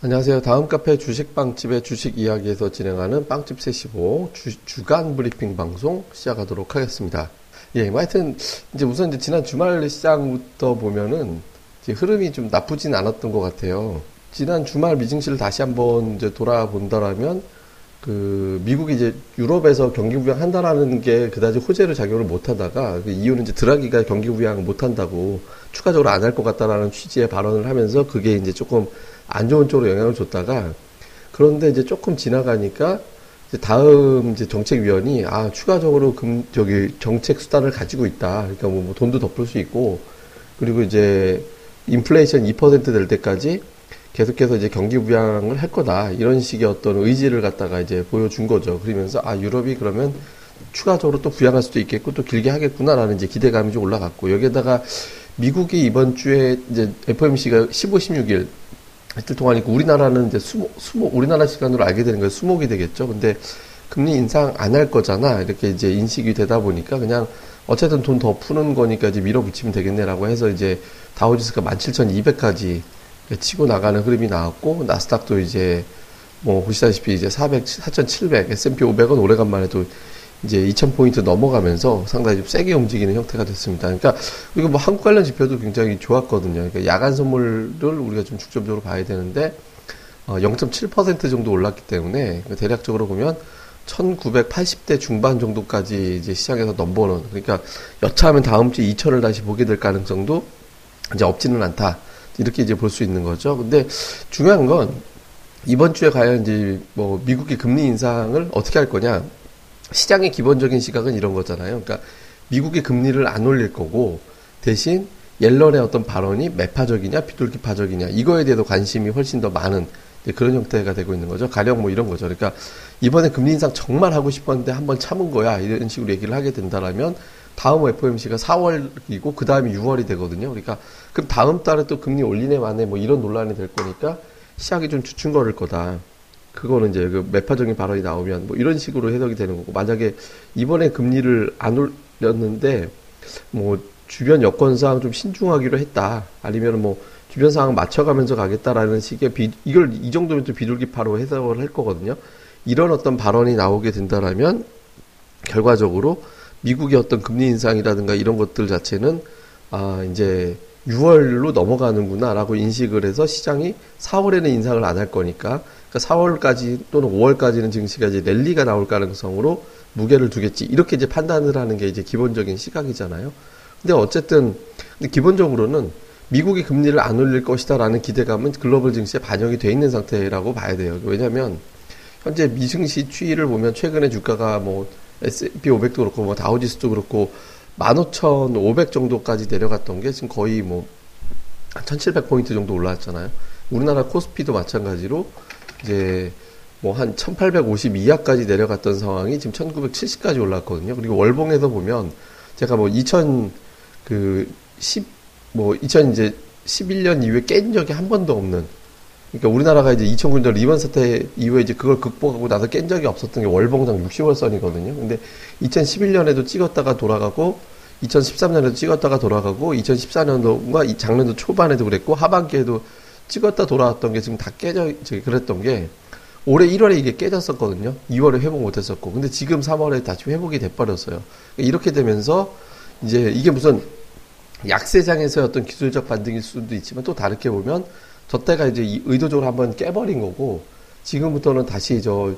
안녕하세요. 다음 카페 주식빵집의 주식 이야기에서 진행하는 빵집 세시보 주, 간 브리핑 방송 시작하도록 하겠습니다. 예, 뭐 하여튼 이제 우선 이제 지난 주말 시장부터 보면은 흐름이 좀 나쁘진 않았던 것 같아요. 지난 주말 미증시를 다시 한번 이제 돌아본다라면 그 미국이 이제 유럽에서 경기 부양한다라는 게 그다지 호재로 작용을 못 하다가 그 이유는 이제 드라기가 경기 부양을 못 한다고 추가적으로 안 할 것 같다라는 취지의 발언을 하면서 그게 이제 조금 안 좋은 쪽으로 영향을 줬다가 그런데 이제 조금 지나가니까 이제 다음 이제 정책위원이 아 추가적으로 금 저기 정책 수단을 가지고 있다. 그러니까 뭐, 뭐 돈도 덮을 수 있고 그리고 이제 인플레이션 2%될 때까지 계속해서 이제 경기 부양을 할 거다 이런 식의 어떤 의지를 갖다가 이제 보여준 거죠. 그러면서 아 유럽이 그러면 추가적으로 또 부양할 수도 있겠고 또 길게 하겠구나라는 이제 기대감이 좀 올라갔고 여기에다가 미국이 이번 주에 이제 FOMC가 15, 16일 이틀 동안이고 우리나라는 이제 수목, 수목 우리나라 시간으로 알게 되는 거예요. 수목이 되겠죠. 근데 금리 인상 안 할 거잖아. 이렇게 이제 인식이 되다 보니까 그냥 어쨌든 돈 더 푸는 거니까 이제 밀어붙이면 되겠네라고 해서 이제 다우지수가 17,200까지 치고 나가는 흐름이 나왔고 나스닥도 이제 뭐 보시다시피 이제 400, 4,700, S&P 500은 오래간만에 도 이제 2,000포인트 넘어가면서 상당히 좀 세게 움직이는 형태가 됐습니다. 그러니까, 그리고 뭐 한국 관련 지표도 굉장히 좋았거든요. 그러니까 야간 선물을 우리가 좀 중점적으로 봐야 되는데, 어, 0.7% 정도 올랐기 때문에, 그러니까 대략적으로 보면 1980대 중반 정도까지 이제 시장에서 넘버는, 그러니까 여차하면 다음 주에 2,000을 다시 보게 될 가능성도 이제 없지는 않다. 이렇게 이제 볼 수 있는 거죠. 근데 중요한 건 이번 주에 과연 이제 뭐 미국의 금리 인상을 어떻게 할 거냐. 시장의 기본적인 시각은 이런 거잖아요. 그러니까 미국의 금리를 안 올릴 거고 대신 옐런의 어떤 발언이 매파적이냐 비둘기파적이냐 이거에 대해서 관심이 훨씬 더 많은 그런 형태가 되고 있는 거죠. 가령 뭐 이런 거죠. 그러니까 이번에 금리 인상 정말 하고 싶었는데 한번 참은 거야 이런 식으로 얘기를 하게 된다라면 다음 FOMC가 4월이고 그 다음이 6월이 되거든요. 그러니까 그럼 다음 달에 또 금리 올리네 마네 뭐 이런 논란이 될 거니까 시작이 좀 주춤거릴 거다. 그거는 이제 그 매파적인 발언이 나오면 뭐 이런 식으로 해석이 되는 거고 만약에 이번에 금리를 안 올렸는데 뭐 주변 여건상 좀 신중하기로 했다 아니면 뭐 주변 상황 맞춰가면서 가겠다라는 식의 비, 이걸 이 정도면 좀 비둘기파로 해석을 할 거거든요. 이런 어떤 발언이 나오게 된다라면 결과적으로 미국의 어떤 금리 인상이라든가 이런 것들 자체는 아 이제 6월로 넘어가는구나라고 인식을 해서 시장이 4월에는 인상을 안 할 거니까 그러니까 4월까지 또는 5월까지는 증시가 이제 랠리가 나올 가능성으로 무게를 두겠지. 이렇게 이제 판단을 하는 게 이제 기본적인 시각이잖아요. 근데 어쨌든 근데 기본적으로는 미국이 금리를 안 올릴 것이다라는 기대감은 글로벌 증시에 반영이 돼 있는 상태라고 봐야 돼요. 왜냐하면 현재 미증시 추이를 보면 최근에 주가가 뭐 S&P 500도 그렇고 뭐 다우지수도 그렇고 15,500 정도까지 내려갔던 게 지금 거의 뭐 1,700포인트 정도 올라왔잖아요. 우리나라 코스피도 마찬가지로 이제 뭐 한 1850 이하까지 내려갔던 상황이 지금 1970까지 올랐거든요. 그리고 월봉에서 보면 제가 뭐 2000 그 10, 뭐 2000 이제 11년 이후에 깬 적이 한 번도 없는 그러니까 우리나라가 이제 2009년 리먼 사태 이후에 이제 그걸 극복하고 나서 깬 적이 없었던 게 월봉상 60월선이거든요. 근데 2011년에도 찍었다가 돌아가고 2013년에도 찍었다가 돌아가고 2014년도가 작년도 초반에도 그랬고 하반기에도 찍었다 돌아왔던 게 지금 다 깨져 저기 그랬던 게 올해 1월에 이게 깨졌었거든요. 2월에 회복 못했었고 근데 지금 3월에 다시 회복이 돼버렸어요. 이렇게 되면서 이제 이게 무슨 약세장에서의 어떤 기술적 반등일 수도 있지만 또 다르게 보면 저 때가 이제 의도적으로 한번 깨버린 거고 지금부터는 다시 저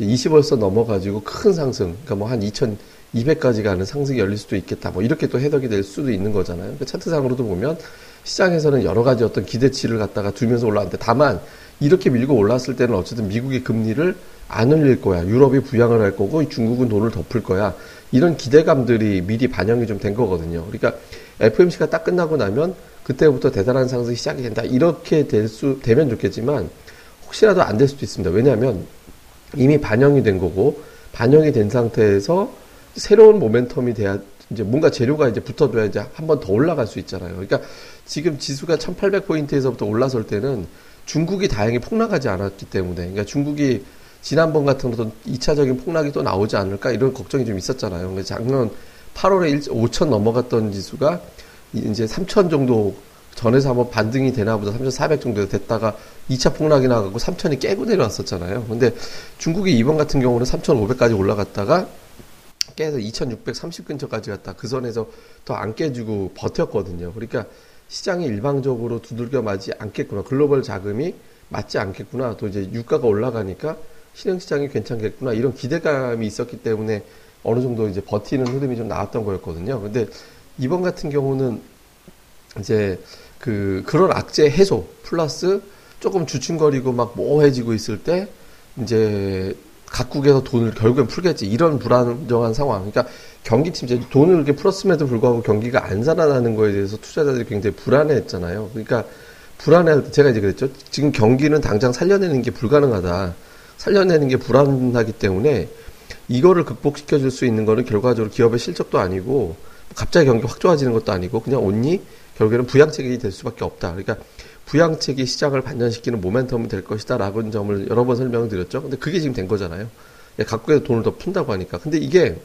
20월서 넘어가지고 큰 상승, 그러니까 뭐 한 2,200까지 가는 상승이 열릴 수도 있겠다. 뭐 이렇게 또 해석이 될 수도 있는 거잖아요. 그러니까 차트상으로도 보면 시장에서는 여러 가지 어떤 기대치를 갖다가 두면서 올라왔는데 다만 이렇게 밀고 올랐을 때는 어쨌든 미국의 금리를 안 올릴 거야. 유럽이 부양을 할 거고 중국은 돈을 덮을 거야. 이런 기대감들이 미리 반영이 좀 된 거거든요. 그러니까 FMC가 딱 끝나고 나면 그때부터 대단한 상승이 시작이 된다. 이렇게 될 수, 되면 좋겠지만, 혹시라도 안 될 수도 있습니다. 왜냐하면 이미 반영이 된 거고, 반영이 된 상태에서 새로운 모멘텀이 돼야 이제 뭔가 재료가 이제 붙어줘야 이제 한 번 더 올라갈 수 있잖아요. 그러니까 지금 지수가 1800포인트에서부터 올라설 때는 중국이 다행히 폭락하지 않았기 때문에 그러니까 중국이 지난번 같은 것도 2차적인 폭락이 또 나오지 않을까 이런 걱정이 좀 있었잖아요. 그러니까 작년 8월에 5천 넘어갔던 지수가 이제 3천 정도 전에서 한번 반등이 되나 보다 3,400 정도 됐다가 2차 폭락이 나가고 3,000이 깨고 내려왔었잖아요. 근데 중국이 이번 같은 경우는 3,500까지 올라갔다가 깨서 2,630 근처까지 갔다 그 선에서 더 안 깨지고 버텼거든요. 그러니까 시장이 일방적으로 두들겨 맞지 않겠구나. 글로벌 자금이 맞지 않겠구나. 또 이제 유가가 올라가니까 신흥시장이 괜찮겠구나. 이런 기대감이 있었기 때문에 어느 정도 이제 버티는 흐름이 좀 나왔던 거였거든요. 근데 이번 같은 경우는 이제 그 그런 악재 해소 플러스 조금 주춤거리고 막 모호해지고 있을 때 이제 각국에서 돈을 결국엔 풀겠지 이런 불안정한 상황. 그러니까 경기팀 이제 돈을 이렇게 풀었음에도 불구하고 경기가 안 살아나는 거에 대해서 투자자들이 굉장히 불안해했잖아요. 그러니까 불안해 할 제가 이제 그랬죠. 지금 경기는 당장 살려내는 게 불가능하다. 살려내는 게 불안하기 때문에 이거를 극복시켜 줄 수 있는 거는 결과적으로 기업의 실적도 아니고 갑자기 경기 확 좋아지는 것도 아니고 그냥 온니 결국에는 부양책이 될 수밖에 없다. 그러니까 부양책이 시장을 반전시키는 모멘텀이 될 것이다라는 점을 여러 번 설명을 드렸죠. 근데 그게 지금 된 거잖아요. 예, 각국에서 돈을 더 푼다고 하니까. 근데 이게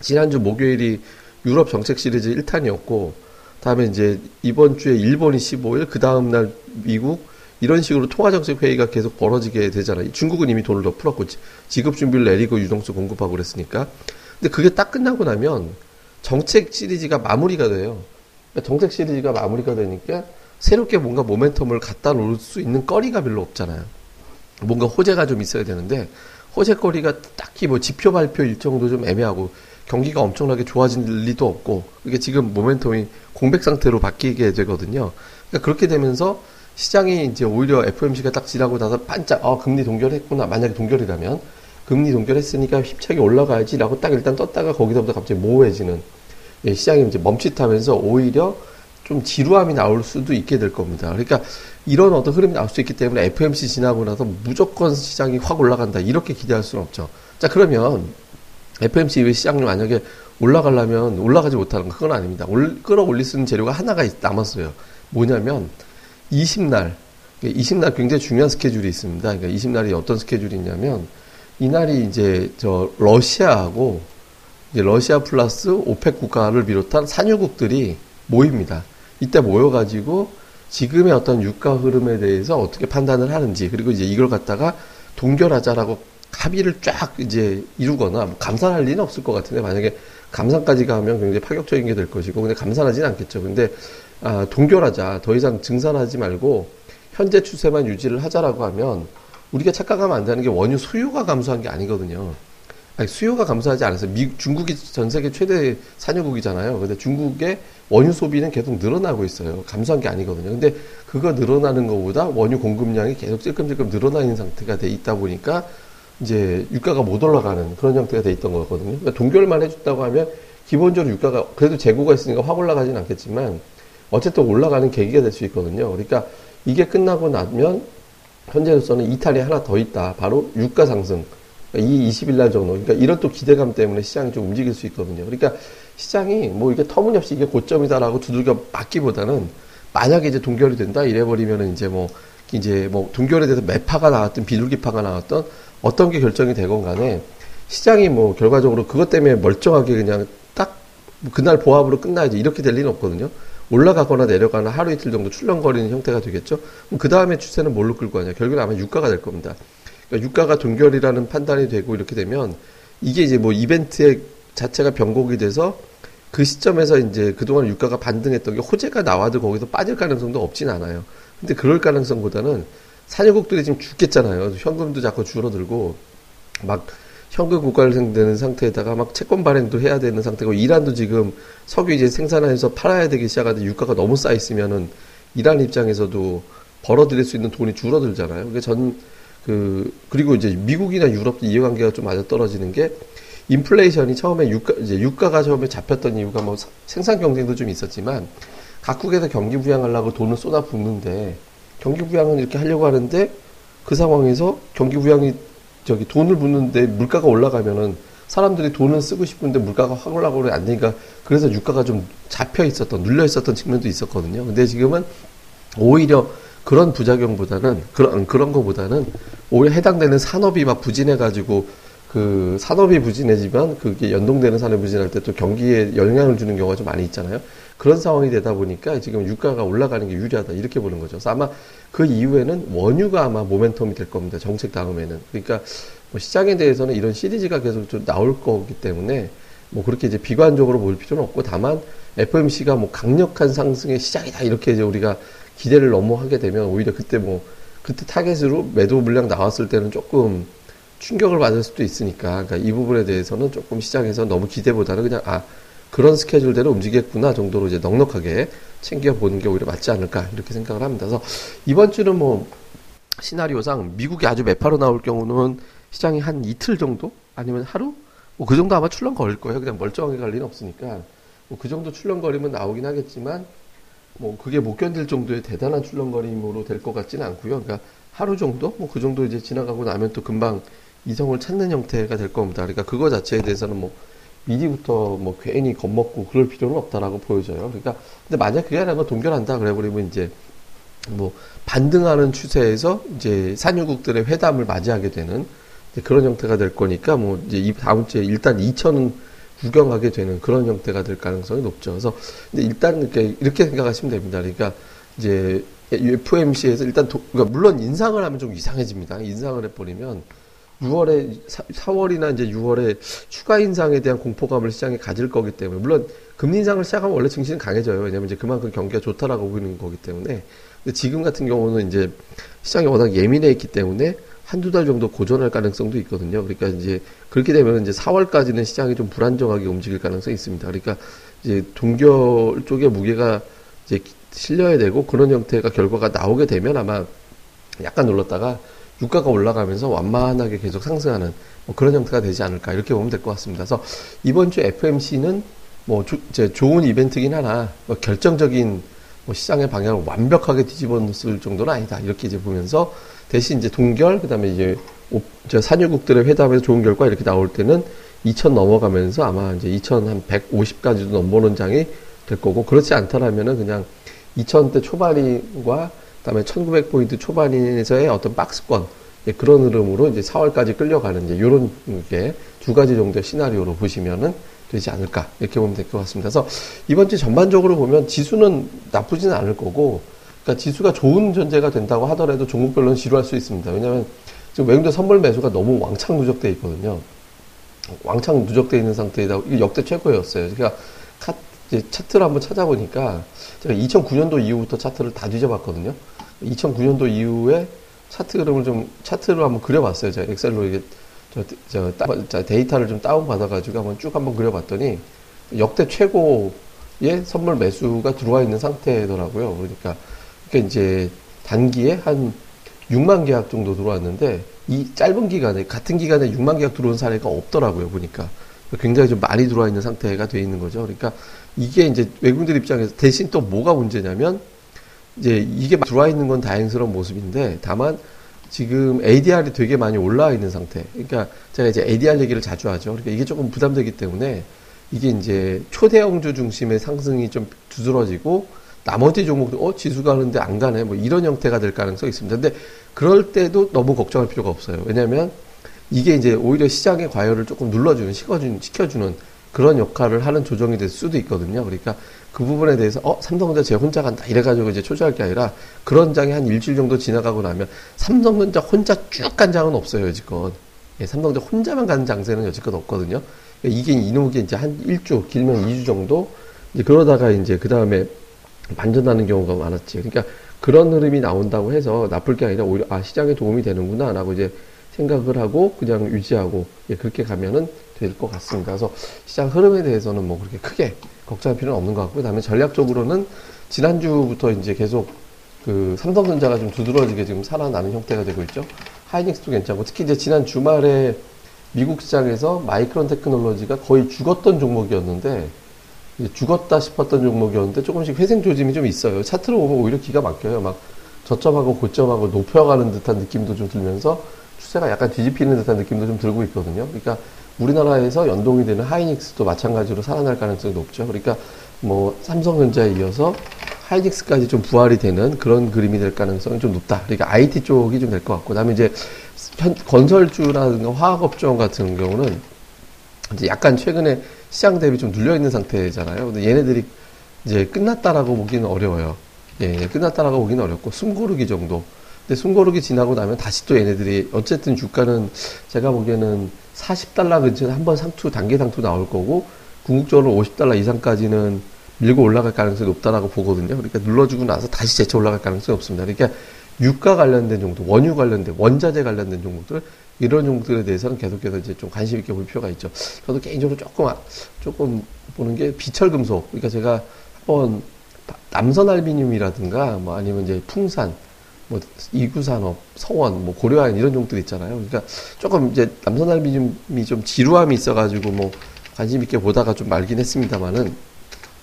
지난주 목요일이 유럽 정책 시리즈 1탄이었고 다음에 이제 이번 주에 일본이 15일, 그 다음 날 미국 이런 식으로 통화정책 회의가 계속 벌어지게 되잖아요. 중국은 이미 돈을 더 풀었고 지급 준비를 내리고 유동수 공급하고 그랬으니까. 근데 그게 딱 끝나고 나면 정책 시리즈가 마무리가 돼요. 그러니까 정책 시리즈가 마무리가 되니까 새롭게 뭔가 모멘텀을 갖다 놓을 수 있는 거리가 별로 없잖아요. 뭔가 호재가 좀 있어야 되는데 호재거리가 딱히 뭐 지표 발표 일정도 좀 애매하고 경기가 엄청나게 좋아질 리도 없고 이게 지금 모멘텀이 공백 상태로 바뀌게 되거든요. 그러니까 그렇게 되면서 시장이 이제 오히려 FOMC가 딱 지나고 나서 반짝 아 금리 동결했구나 만약에 동결이라면 금리 동결했으니까 힘차게 올라가야지라고 딱 일단 떴다가 거기서부터 갑자기 모호해지는 예, 시장이 이제 멈칫하면서 오히려 좀 지루함이 나올 수도 있게 될 겁니다. 그러니까 이런 어떤 흐름이 나올 수 있기 때문에 FMC 지나고 나서 무조건 시장이 확 올라간다 이렇게 기대할 수는 없죠. 자 그러면 FMC 이외 시장이 만약에 올라가려면 올라가지 못하는 거 그건 아닙니다. 올, 끌어올릴 수 있는 재료가 하나가 남았어요. 뭐냐면 20날 20날 굉장히 중요한 스케줄이 있습니다. 그러니까 20날이 어떤 스케줄이 있냐면 이날이 이제 저 러시아하고 이제 러시아 플러스 오펙 국가를 비롯한 산유국들이 모입니다. 이때 모여가지고 지금의 어떤 유가 흐름에 대해서 어떻게 판단을 하는지 그리고 이제 이걸 갖다가 동결하자라고 합의를 쫙 이제 이루거나 뭐 감산할 리는 없을 것 같은데 만약에 감산까지 가면 굉장히 파격적인 게 될 것이고 근데 감산하지는 않겠죠. 근데 아, 동결하자 더 이상 증산하지 말고 현재 추세만 유지를 하자라고 하면 우리가 착각하면 안 되는 게 원유 수요가 감소한 게 아니거든요. 아니, 수요가 감소하지 않았어요. 미, 중국이 전 세계 최대 산유국이잖아요. 근데 중국의 원유 소비는 계속 늘어나고 있어요. 감소한 게 아니거든요. 근데 그거 늘어나는 것보다 원유 공급량이 계속 찔끔찔끔 늘어나 있는 상태가 돼 있다 보니까 이제 유가가 못 올라가는 그런 형태가 돼 있던 거거든요. 그러니까 동결만 해줬다고 하면 기본적으로 유가가 그래도 재고가 있으니까 확 올라가진 않겠지만 어쨌든 올라가는 계기가 될 수 있거든요. 그러니까 이게 끝나고 나면 현재로서는 이탈이 하나 더 있다. 바로 유가 상승. 그러니까 이 20일 날 정도. 그러니까 이런 또 기대감 때문에 시장이 좀 움직일 수 있거든요. 그러니까 시장이 뭐 이게 터무니없이 이게 고점이다라고 두들겨 맞기보다는 만약에 이제 동결이 된다 이래버리면은 이제 뭐 이제 뭐 동결에 대해서 매파가 나왔던 비둘기파가 나왔던 어떤 게 결정이 되건 간에 시장이 뭐 결과적으로 그것 때문에 멀쩡하게 그냥 딱 그날 보합으로 끝나야지 이렇게 될 리는 없거든요. 올라가거나 내려가나 하루 이틀 정도 출렁거리는 형태가 되겠죠. 그 다음에 추세는 뭘로 끌고 가냐? 결국은 아마 유가가 될 겁니다. 그러니까 유가가 동결이라는 판단이 되고 이렇게 되면 이게 이제 뭐 이벤트의 자체가 변곡이 돼서 그 시점에서 이제 그동안 유가가 반등했던 게 호재가 나와도 거기서 빠질 가능성도 없진 않아요. 근데 그럴 가능성보다는 산유국들이 지금 죽겠잖아요. 현금도 자꾸 줄어들고 막 현금 고갈되는 상태에다가 막 채권 발행도 해야 되는 상태고 이란도 지금 석유 이제 생산해서 팔아야 되기 시작하는데 유가가 너무 쌓여 있으면은 이란 입장에서도 벌어들일 수 있는 돈이 줄어들잖아요. 그게 전그 그리고 이제 미국이나 유럽도 이해관계가 좀 맞아 떨어지는 게 인플레이션이 처음에 유가 이제 유가가 처음에 잡혔던 이유가 뭐 생산 경쟁도 좀 있었지만 각국에서 경기 부양하려고 돈을 쏟아 붓는데 경기 부양은 이렇게 하려고 하는데 그 상황에서 경기 부양이 저기 돈을 붓는데 물가가 올라가면은 사람들이 돈을 쓰고 싶은데 물가가 확 올라가고 안 되니까 그래서 유가가 좀 잡혀 있었던 눌려 있었던 측면도 있었거든요. 근데 지금은 오히려 그런 부작용보다는 그런 그런 거보다는 오히려 해당되는 산업이 막 부진해 가지고 그 산업이 부진해지면 그게 연동되는 산업이 부진할 때 또 경기에 영향을 주는 경우가 좀 많이 있잖아요. 그런 상황이 되다 보니까 지금 유가가 올라가는 게 유리하다 이렇게 보는 거죠. 그래서 아마 그 이후에는 원유가 아마 모멘텀이 될 겁니다. 정책 다음에는. 그러니까 뭐 시장에 대해서는 이런 시리즈가 계속 좀 나올 거기 때문에 뭐 그렇게 이제 비관적으로 볼 필요는 없고 다만 FMC가 뭐 강력한 상승의 시작이다 이렇게 이제 우리가 기대를 너무 하게 되면 오히려 그때 뭐 그때 타겟으로 매도 물량 나왔을 때는 조금 충격을 받을 수도 있으니까 그러니까 이 부분에 대해서는 조금 시장에서 너무 기대보다는 그냥 아 그런 스케줄대로 움직였구나 정도로 이제 넉넉하게 챙겨 보는 게 오히려 맞지 않을까 이렇게 생각을 합니다. 그래서 이번 주는 뭐 시나리오상 미국이 아주 매파로 나올 경우는 시장이 한 이틀 정도 아니면 하루 뭐 그 정도 아마 출렁거릴 거예요. 그냥 멀쩡하게 갈 리는 없으니까 뭐 그 정도 출렁거리면 나오긴 하겠지만 뭐 그게 못 견딜 정도의 대단한 출렁거림으로 될 것 같지는 않고요. 그러니까 하루 정도 뭐 그 정도 이제 지나가고 나면 또 금방 이성을 찾는 형태가 될 겁니다. 그러니까 그거 자체에 대해서는 뭐 미리부터 뭐 괜히 겁먹고 그럴 필요는 없다라고 보여져요. 그러니까 근데 만약 그게 아니라 동결한다 그래버리면 이제 뭐 반등하는 추세에서 이제 산유국들의 회담을 맞이하게 되는 그런 형태가 될 거니까 뭐 이제 이 다음 주에 일단 2천은 구경하게 되는 그런 형태가 될 가능성이 높죠. 그래서 근데 일단 이렇게 이렇게 생각하시면 됩니다. 그러니까 이제 FMC에서 일단 도, 그러니까 물론 인상을 하면 좀 이상해집니다. 인상을 해버리면 6월에 4, 월이나 이제 6월에 추가 인상에 대한 공포감을 시장에 가질 거기 때문에 물론 금리 인상을 시작하면 원래 증시는 강해져요. 왜냐하면 이제 그만큼 경기가 좋다라고 보이는 거기 때문에 근데 지금 같은 경우는 이제 시장이 워낙 예민해 있기 때문에 한두 달 정도 고전할 가능성도 있거든요. 그러니까 이제 그렇게 되면 이제 4월까지는 시장이 좀 불안정하게 움직일 가능성이 있습니다. 그러니까 이제 동결 쪽에 무게가 이제 실려야 되고 그런 형태가 결과가 나오게 되면 아마 약간 눌렀다가 유가가 올라가면서 완만하게 계속 상승하는 뭐 그런 형태가 되지 않을까 이렇게 보면 될 것 같습니다. 그래서 이번 주 FMC는 뭐 조, 이제 좋은 이벤트긴 하나 뭐 결정적인 뭐 시장의 방향을 완벽하게 뒤집어 놓을 정도는 아니다 이렇게 이제 보면서 대신 이제 동결 그다음에 이제 저 산유국들의 회담에서 좋은 결과 이렇게 나올 때는 2천 넘어가면서 아마 이제 2천 한 150까지도 넘보는 장이 될 거고 그렇지 않더라면은 그냥 2000대 초반과 그다음에 1900포인트 초반에서의 어떤 박스권 예, 그런 흐름으로 이제 4월까지 끌려가는 이제 이런 게 두 가지 정도의 시나리오로 보시면은 되지 않을까 이렇게 보면 될 것 같습니다. 그래서 이번 주 전반적으로 보면 지수는 나쁘지는 않을 거고, 그러니까 지수가 좋은 전제가 된다고 하더라도 종목별로는 지루할 수 있습니다. 왜냐하면 지금 외국인 선물 매수가 너무 왕창 누적돼 있거든요. 왕창 누적돼 있는 상태이다. 이게 역대 최고였어요. 그러니까 카, 차트를 한번 찾아보니까 제가 2009년도 이후부터 차트를 다 뒤져봤거든요. 2009년도 이후에 차트 흐름을 좀 차트를 한번 그려봤어요. 제가 엑셀로 이게 저, 저, 데이터를 좀 다운 받아가지고 한번 쭉 한번 그려봤더니 역대 최고의 선물 매수가 들어와 있는 상태더라고요. 그러니까 그러니까 이제 단기에 한 6만 계약 정도 들어왔는데 이 짧은 기간에 같은 기간에 6만 계약 들어온 사례가 없더라고요. 보니까 굉장히 좀 많이 들어와 있는 상태가 돼 있는 거죠. 그러니까 이게 이제 외국인들 입장에서 대신 또 뭐가 문제냐면 이제 이게 들어와 있는 건 다행스러운 모습인데 다만 지금 ADR이 되게 많이 올라와 있는 상태. 그러니까 제가 이제 ADR 얘기를 자주 하죠. 그러니까 이게 조금 부담되기 때문에 이게 이제 초대형주 중심의 상승이 좀 두드러지고 나머지 종목도 어 지수가 하는데 안 가네 뭐 이런 형태가 될 가능성이 있습니다. 근데 그럴 때도 너무 걱정할 필요가 없어요. 왜냐하면 이게 이제 오히려 시장의 과열을 조금 눌러주는 식어주는 시켜주는 그런 역할을 하는 조정이 될 수도 있거든요. 그러니까 그 부분에 대해서 어 삼성전자 제 혼자 간다. 이래가지고 이제 초조할 게 아니라 그런 장이 한 일주일 정도 지나가고 나면 삼성전자 혼자 쭉 간 장은 없어요 여지껏. 예, 삼성전자 혼자만 가는 장세는 여지껏 없거든요. 그러니까 이게 이놈이 이제 한 1주 길면 2주 정도 이제 그러다가 이제 그 다음에 반전하는 경우가 많았지. 그러니까 그런 흐름이 나온다고 해서 나쁠 게 아니라 오히려 아 시장에 도움이 되는구나 라고 이제 생각을 하고 그냥 유지하고 예, 그렇게 가면은 될 것 같습니다. 그래서 시장 흐름에 대해서는 뭐 그렇게 크게 걱정할 필요는 없는 것 같고요. 그다음에 전략적으로는 지난주부터 이제 계속 그 삼성전자가 좀 두드러지게 지금 살아나는 형태가 되고 있죠. 하이닉스도 괜찮고 특히 이제 지난 주말에 미국 시장에서 마이크론 테크놀로지가 거의 죽었던 종목이었는데 죽었다 싶었던 종목이었는데 조금씩 회생 조짐이 좀 있어요. 차트로 보면 오히려 기가 막혀요. 막 저점하고 고점하고 높여가는 듯한 느낌도 좀 들면서 추세가 약간 뒤집히는 듯한 느낌도 좀 들고 있거든요. 그러니까 우리나라에서 연동이 되는 하이닉스도 마찬가지로 살아날 가능성이 높죠. 그러니까 뭐 삼성전자에 이어서 하이닉스까지 좀 부활이 되는 그런 그림이 될 가능성이 좀 높다. 그러니까 IT 쪽이 좀 될 것 같고, 그다음에 이제 건설주라든가 화학업종 같은 경우는 이제 약간 최근에 시장 대비 좀 눌려 있는 상태잖아요. 근데 얘네들이 이제 끝났다라고 보기는 어려워요. 예, 끝났다라고 보기는 어렵고 숨고르기 정도. 근데 숨고르기 지나고 나면 다시 또 얘네들이 어쨌든 주가는 제가 보기에는 40달러 근처에 한번 상투 단계 상투 나올 거고 궁극적으로 50달러 이상까지는 밀고 올라갈 가능성이 높다라고 보거든요. 그러니까 눌러주고 나서 다시 재차 올라갈 가능성이 없습니다. 그러니까 유가 관련된 정도, 원유 관련된, 원자재 관련된 종목들, 이런 종목들에 대해서는 계속해서 이제 좀 관심 있게 볼 필요가 있죠. 저도 개인적으로 조금, 조금 보는 게 비철금속. 그러니까 제가 한번 남선 알비늄이라든가 뭐 아니면 이제 풍산, 뭐 이구산업, 성원, 뭐 고려아연 이런 종목들 있잖아요. 그러니까 조금 이제 남선 알비늄이 좀 지루함이 있어가지고 뭐 관심 있게 보다가 좀 말긴 했습니다만은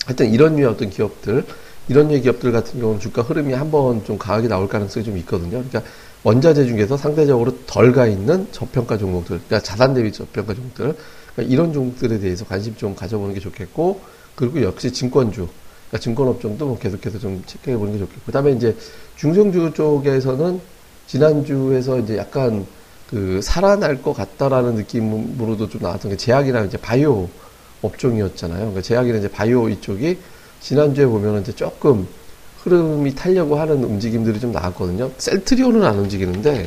하여튼 이런 류의 어떤 기업들, 이런 류의 기업들 같은 경우는 주가 흐름이 한번 좀 강하게 나올 가능성이 좀 있거든요. 그러니까 원자재 중에서 상대적으로 덜 가 있는 저평가 종목들, 그러니까 자산 대비 저평가 종목들, 그러니까 이런 종목들에 대해서 관심 좀 가져보는 게 좋겠고, 그리고 역시 증권주, 그러니까 증권업종도 뭐 계속해서 좀 체크해 보는 게 좋겠고, 그 다음에 이제 중성주 쪽에서는 지난주에서 이제 약간 그 살아날 것 같다라는 느낌으로도 좀 나왔던 게 제약이나 이제 바이오 업종이었잖아요. 그러니까 제약이나 이제 바이오 이쪽이 지난주에 보면은 이제 조금 흐름이 타려고 하는 움직임들이 좀 나왔거든요. 셀트리온은 안 움직이는데,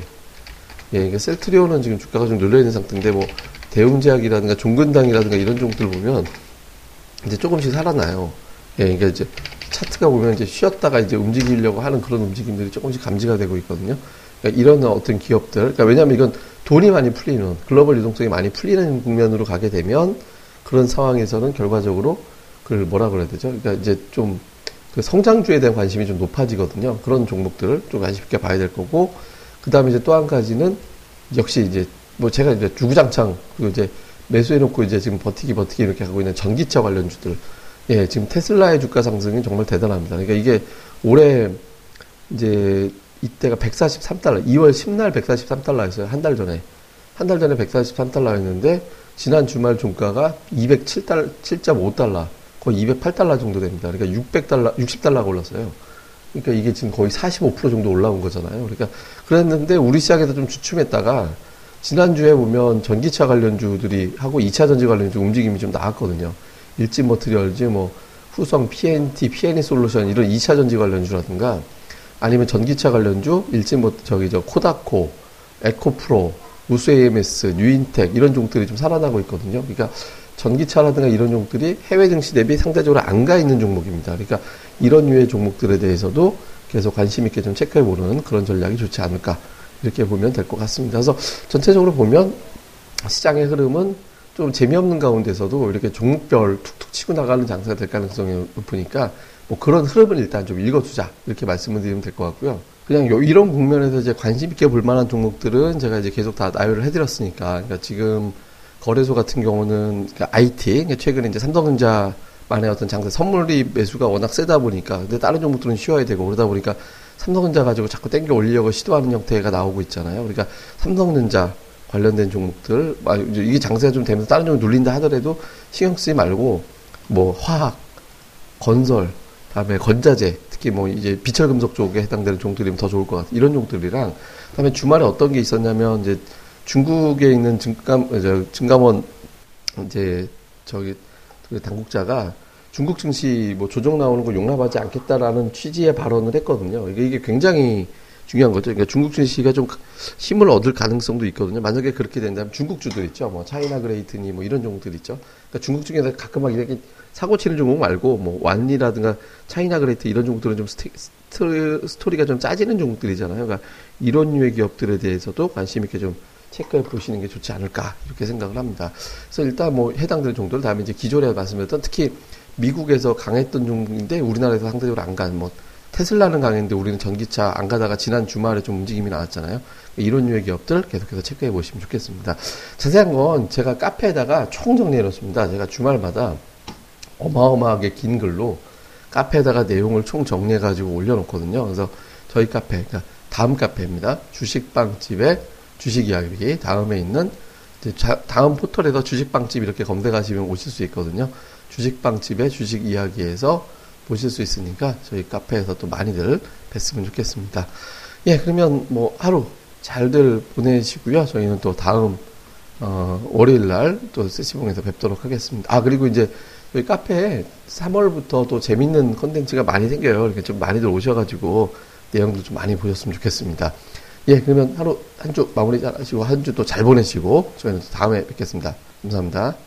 예, 그러니까 셀트리온은 지금 주가가 좀 눌려있는 상태인데, 뭐, 대웅제약이라든가 종근당이라든가 이런 종들 보면, 이제 조금씩 살아나요. 예, 그러니까 이제 차트가 보면 이제 쉬었다가 이제 움직이려고 하는 그런 움직임들이 조금씩 감지가 되고 있거든요. 그러니까 이런 어떤 기업들, 그러니까 왜냐하면 이건 돈이 많이 풀리는 글로벌 유동성이 많이 풀리는 국면으로 가게 되면 그런 상황에서는 결과적으로 그걸 뭐라 그래야 되죠? 그러니까 이제 좀 그 성장주에 대한 관심이 좀 높아지거든요. 그런 종목들을 좀 관심 있게 봐야 될 거고, 그 다음에 이제 또 한 가지는 역시 이제 뭐 제가 이제 주구장창 그 이제 매수해놓고 이제 지금 버티기 버티기 이렇게 하고 있는 전기차 관련주들, 예, 지금 테슬라의 주가 상승이 정말 대단합니다. 그러니까 이게 올해 이제 이때가 143달러, 2월 10날 143달러였어요. 한 달 전에. 한 달 전에 143달러였는데, 지난 주말 종가가 207달러, 7.5달러, 거의 208달러 정도 됩니다. 그러니까 600달러, 60달러가 올랐어요. 그러니까 이게 지금 거의 45% 정도 올라온 거잖아요. 그러니까 그랬는데 우리 시장에서 좀 주춤했다가 지난주에 보면 전기차 관련주들이 하고 2차 전지 관련주 움직임이 좀 나왔거든요. 일진 머트리얼즈, 뭐 후성, PNT, PNE 솔루션 이런 2차 전지 관련주라든가 아니면 전기차 관련주 일진 뭐 저기 저 코다코, 에코프로 우수 AMS, 뉴인텍 이런 종들이 좀 살아나고 있거든요. 그러니까 전기차라든가 이런 종들이 해외 증시 대비 상대적으로 안 가 있는 종목입니다. 그러니까 이런 류의 종목들에 대해서도 계속 관심 있게 좀 체크해 보는 그런 전략이 좋지 않을까 이렇게 보면 될 것 같습니다. 그래서 전체적으로 보면 시장의 흐름은 좀 재미없는 가운데서도 이렇게 종목별 툭툭 치고 나가는 장사가 될 가능성이 높으니까 뭐 그런 흐름을 일단 좀 읽어두자 이렇게 말씀을 드리면 될 것 같고요. 그냥 요, 이런 국면에서 이제 관심 있게 볼 만한 종목들은 제가 이제 계속 다 나열을 해드렸으니까 그러니까 지금 거래소 같은 경우는 그러니까 IT 그러니까 최근에 이제 삼성전자 만의 어떤 장세 선물이 매수가 워낙 세다 보니까 근데 다른 종목들은 쉬어야 되고 그러다 보니까 삼성전자 가지고 자꾸 땡겨 올리려고 시도하는 형태가 나오고 있잖아요. 그러니까 삼성전자 관련된 종목들 이게 장세가 좀 되면서 다른 종목 눌린다 하더라도 신경 쓰지 말고 뭐 화학, 건설, 다음에 건자재 특히 뭐 이제 비철금속 쪽에 해당되는 종들이면 더 좋을 것 같아. 이런 종들이랑 그다음에 주말에 어떤 게 있었냐면 이제 중국에 있는 증감 저 증감원 이제 저기 그 당국자가 중국 증시 뭐 조정 나오는 거 용납하지 않겠다라는 취지의 발언을 했거든요. 이게, 이게 굉장히 중요한 거죠. 그러니까 중국 증시가 좀 힘을 얻을 가능성도 있거든요. 만약에 그렇게 된다면 중국주들 있죠. 뭐 차이나 그레이트니 뭐 이런 종들 있죠. 그러니까 중국 중에서 가끔 막 이렇게 사고 치는 종목 말고 뭐 완리라든가 차이나 그레이트 이런 종목들은 좀 스티, 스토리가 좀 짜지는 종목들이잖아요. 그러니까 이런 류의 기업들에 대해서도 관심 있게 좀 체크해 보시는 게 좋지 않을까 이렇게 생각을 합니다. 그래서 일단 뭐 해당되는 종들 다음에 이제 기존에 말씀드렸던 특히 미국에서 강했던 종목인데 우리나라에서 상대적으로 안 간 뭐 테슬라는 강했는데 우리는 전기차 안 가다가 지난 주말에 좀 움직임이 나왔잖아요. 이런 류의 기업들 계속해서 체크해 보시면 좋겠습니다. 자세한 건 제가 카페에다가 총 정리해 놓습니다. 제가 주말마다 어마어마하게 긴 글로 카페에다가 내용을 총 정리해 가지고 올려놓거든요. 그래서 저희 카페, 그러니까 다음 카페입니다. 주식빵집의 주식 이야기 다음에 있는 자, 다음 포털에서 주식빵집 이렇게 검색하시면 오실 수 있거든요. 주식빵집의 주식 이야기에서 보실 수 있으니까 저희 카페에서 또 많이들 뵀으면 좋겠습니다. 예, 그러면 뭐 하루 잘들 보내시고요. 저희는 또 다음 어, 월요일 날 또 세시봉에서 뵙도록 하겠습니다. 아, 그리고 이제 여기 카페에 3월부터 또 재밌는 컨텐츠가 많이 생겨요. 이렇게 좀 많이들 오셔가지고 내용도 좀 많이 보셨으면 좋겠습니다. 예, 그러면 하루 한 주 마무리 잘 하시고 한 주 또 잘 보내시고 저희는 다음에 뵙겠습니다. 감사합니다.